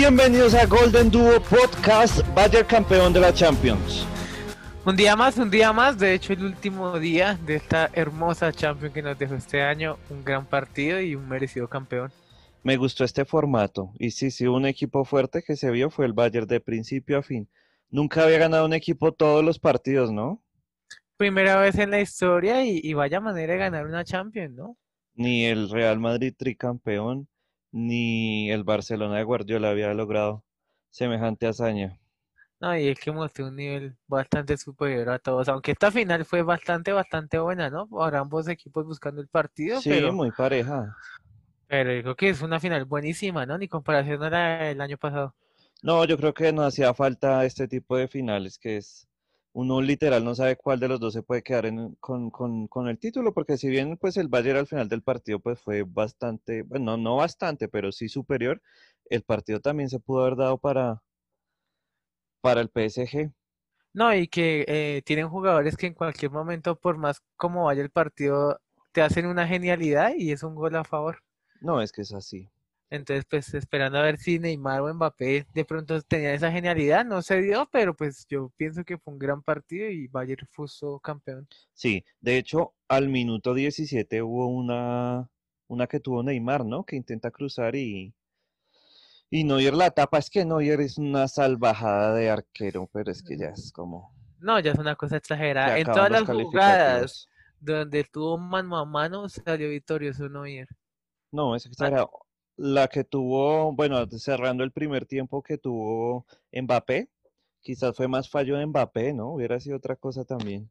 Bienvenidos a Golden Duo Podcast, Bayern campeón de la Champions. Un día más, un día más, de hecho el último día de esta hermosa Champions que nos dejó este año, un gran partido y un merecido campeón. Me gustó este formato y sí, sí, un equipo fuerte que se vio fue el Bayern de principio a fin. Nunca había ganado un equipo todos los partidos, ¿no? Primera vez en la historia y, y vaya manera de ganar una Champions, ¿no? Ni el Real Madrid tricampeón, ni el Barcelona de Guardiola había logrado semejante hazaña. No, y es que mostró un nivel bastante superior a todos, aunque esta final fue bastante, bastante buena, ¿no? Por ambos equipos buscando el partido, Sí, pero, muy pareja. pero yo creo que es una final buenísima, ¿no? Ni comparación a la del año pasado. No, yo creo que nos hacía falta este tipo de finales, que es uno literal no sabe cuál de los dos se puede quedar en- con, con- con el título, porque si bien pues el Bayern al final del partido pues fue bastante, bueno, no bastante, pero sí superior, el partido también se pudo haber dado para, para el PSG. No, y que eh, tienen jugadores que en cualquier momento, por más como vaya el partido, te hacen una genialidad y es un gol a favor. No, es que es así. Entonces, pues esperando a ver si Neymar o Mbappé de pronto tenían esa genialidad, no se dio, pero pues yo pienso que fue un gran partido y Bayern fue su campeón. Sí, de hecho, al minuto 17 hubo una, una que tuvo Neymar, ¿no? Que intenta cruzar y, y Neuer la tapa. Es que Neuer es una salvajada de arquero, pero es que ya es como... No, ya es una cosa exagerada. En todas las jugadas donde tuvo mano a mano, salió victorioso Neuer. No, es exagerado. La que tuvo, bueno, cerrando el primer tiempo que tuvo Mbappé, quizás fue más fallo de Mbappé, ¿no? Hubiera sido otra cosa también.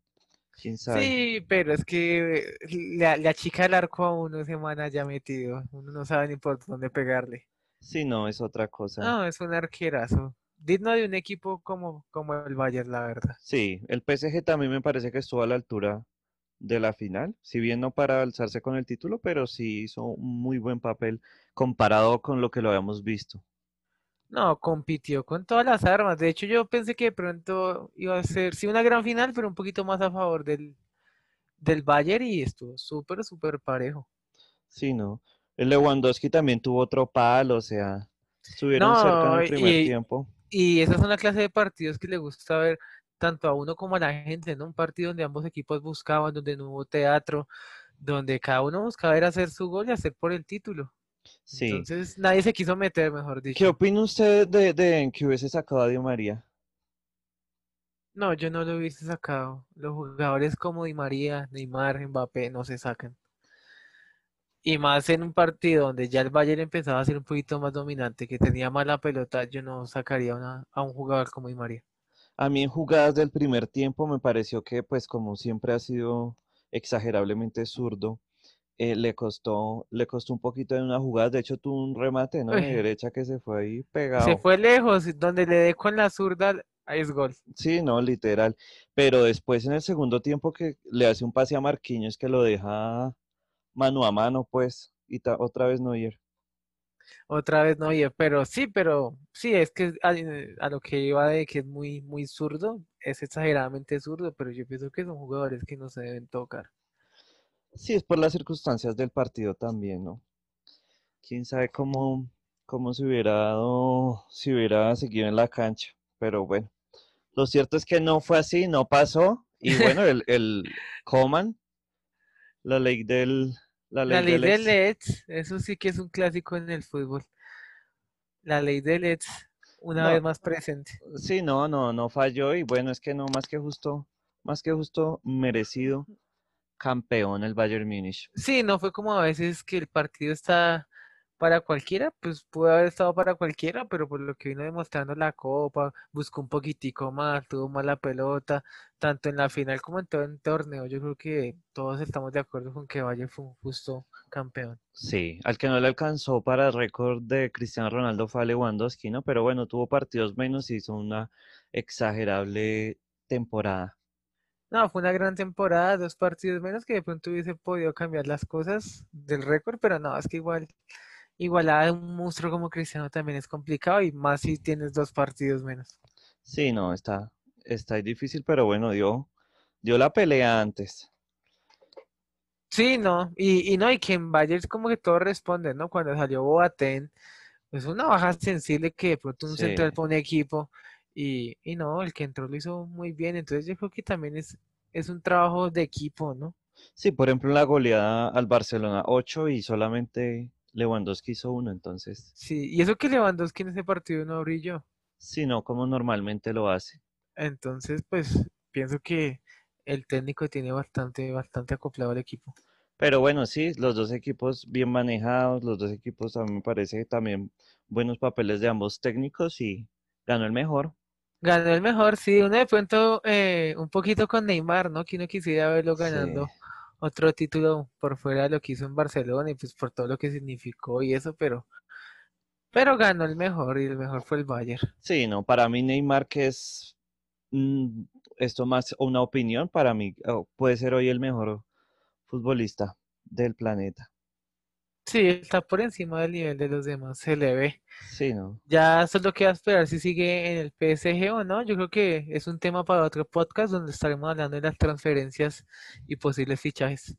¿Quién sabe? Sí, pero es que la, la chica del arco a uno semana ya metido. Uno no sabe ni por dónde pegarle. Sí, no, es otra cosa. No, es un arquerazo. Digno de un equipo como, como el Bayern, la verdad. Sí, el PSG también me parece que estuvo a la altura de la final, si bien no para alzarse con el título, pero sí hizo un muy buen papel comparado con lo que lo habíamos visto. No, compitió con todas las armas. De hecho, yo pensé que de pronto iba a ser, sí, una gran final, pero un poquito más a favor del, del Bayern y estuvo súper, súper parejo. Sí, no. El Lewandowski también tuvo otro palo, o sea, estuvieron cerca en el primer y, tiempo. y esa es una clase de partidos que le gusta ver tanto a uno como a la gente, ¿no? Un partido donde ambos equipos buscaban, donde no hubo teatro, donde cada uno buscaba era hacer su gol y hacer por el título. Sí. Entonces, nadie se quiso meter, mejor ¿Qué dicho. opina usted de, de que hubiese sacado a Di María? No, yo no lo hubiese sacado. Los jugadores como Di María, Neymar, Mbappé no se sacan. Y más en un partido donde ya el Bayern empezaba a ser un poquito más dominante, que tenía más la pelota, yo no sacaría una- a un jugador como Di María. A mí en jugadas del primer tiempo me pareció que, pues como siempre ha sido exagerablemente zurdo, eh, le costó, le costó un poquito en una jugada. De hecho, tuvo un remate, ¿no? De derecha que se fue ahí se pegado. fue lejos, donde le dé con la zurda, es gol. Sí, no, literal. Pero después en el segundo tiempo que le hace un pase a Marquinhos que lo deja mano a mano, pues, y ta- otra vez Neuer. Otra vez no, oye, pero sí, pero sí, es que a, eh, a lo que iba de que es muy, muy zurdo, es exageradamente zurdo, pero yo pienso que son jugadores que no se deben tocar. Sí, es por las circunstancias del partido también, ¿no? Quién sabe cómo, cómo se hubiera dado, si hubiera seguido en la cancha. Pero bueno, lo cierto es que no fue así, no pasó. Y bueno, el, el Coman, la ley del, la La ley del del ex. Eso sí que es un clásico en el fútbol. La ley del Edge, una vez más presente. sí, no, no, no falló. Y bueno, es que no, más que justo, más que justo, merecido campeón el Bayern Múnich. Sí, no fue como a veces que el partido está para cualquiera, pues pudo haber estado para cualquiera, pero por lo que vino demostrando la Copa, buscó un poquitico más, tuvo más la pelota, tanto en la final como en todo el torneo. Yo creo que todos estamos de acuerdo con que Valle fue un justo campeón. Sí, al que no le alcanzó para el récord de Cristiano Ronaldo fue a Lewandowski, ¿no? Pero bueno, tuvo partidos menos y hizo una exagerable temporada. No, fue una gran temporada, dos partidos menos que de pronto hubiese podido cambiar las cosas del récord, pero no, es que igual, igualar a un monstruo como Cristiano también es complicado y más si tienes dos partidos menos. Sí, no, está, está difícil, pero bueno, dio, dio la pelea antes. Sí, no, y, y no, y que en Bayern como que todo responde, ¿no? Cuando salió Boateng, es una baja sensible que de pronto un Sí, central pone equipo y, y no, el que entró lo hizo muy bien. Entonces yo creo que también es, es un trabajo de equipo, ¿no? sí, por ejemplo, la goleada al Barcelona 8 y solamente Lewandowski hizo uno, entonces, Sí, y eso que Lewandowski en ese partido no brilló. sí, no, como normalmente lo hace. Entonces, pues pienso que el técnico tiene bastante, bastante acoplado al equipo. Pero bueno, sí, los dos equipos bien manejados, los dos equipos a mí me parece también buenos papeles de ambos técnicos y ganó el mejor. Ganó el mejor, sí, uno de pronto eh, un poquito con Neymar, ¿no? Que uno quisiera verlo Sí, ganando otro título por fuera de lo que hizo en Barcelona y pues por todo lo que significó y eso, pero, pero ganó el mejor y el mejor fue el Bayern. sí, no, para mí Neymar, que es mm, esto más una opinión, para mí oh, puede ser hoy el mejor futbolista del planeta. Sí, está por encima del nivel de los demás, se le ve. Sí, no. Ya solo queda esperar si sigue en el PSG o no. Yo creo que es un tema para otro podcast donde estaremos hablando de las transferencias y posibles fichajes.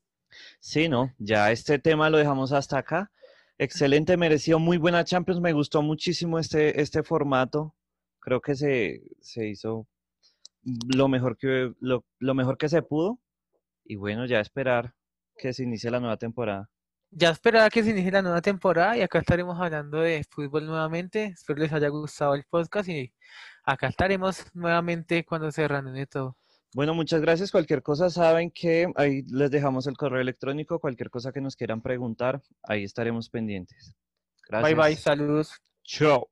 Sí, no, ya este tema lo dejamos hasta acá. Excelente, mereció muy buena Champions, me gustó muchísimo este, este formato. Creo que se, se hizo lo mejor que, lo, lo mejor que se pudo. Y bueno, ya esperar que se inicie la nueva temporada. Ya esperaba que se inicie la nueva temporada y acá estaremos hablando de fútbol nuevamente. Espero les haya gustado el podcast y acá estaremos nuevamente cuando se reanude todo. Bueno, muchas gracias. Cualquier cosa saben que ahí les dejamos el correo electrónico. Cualquier cosa que nos quieran preguntar, ahí estaremos pendientes. Bye bye, Gracias. saludos. Chao.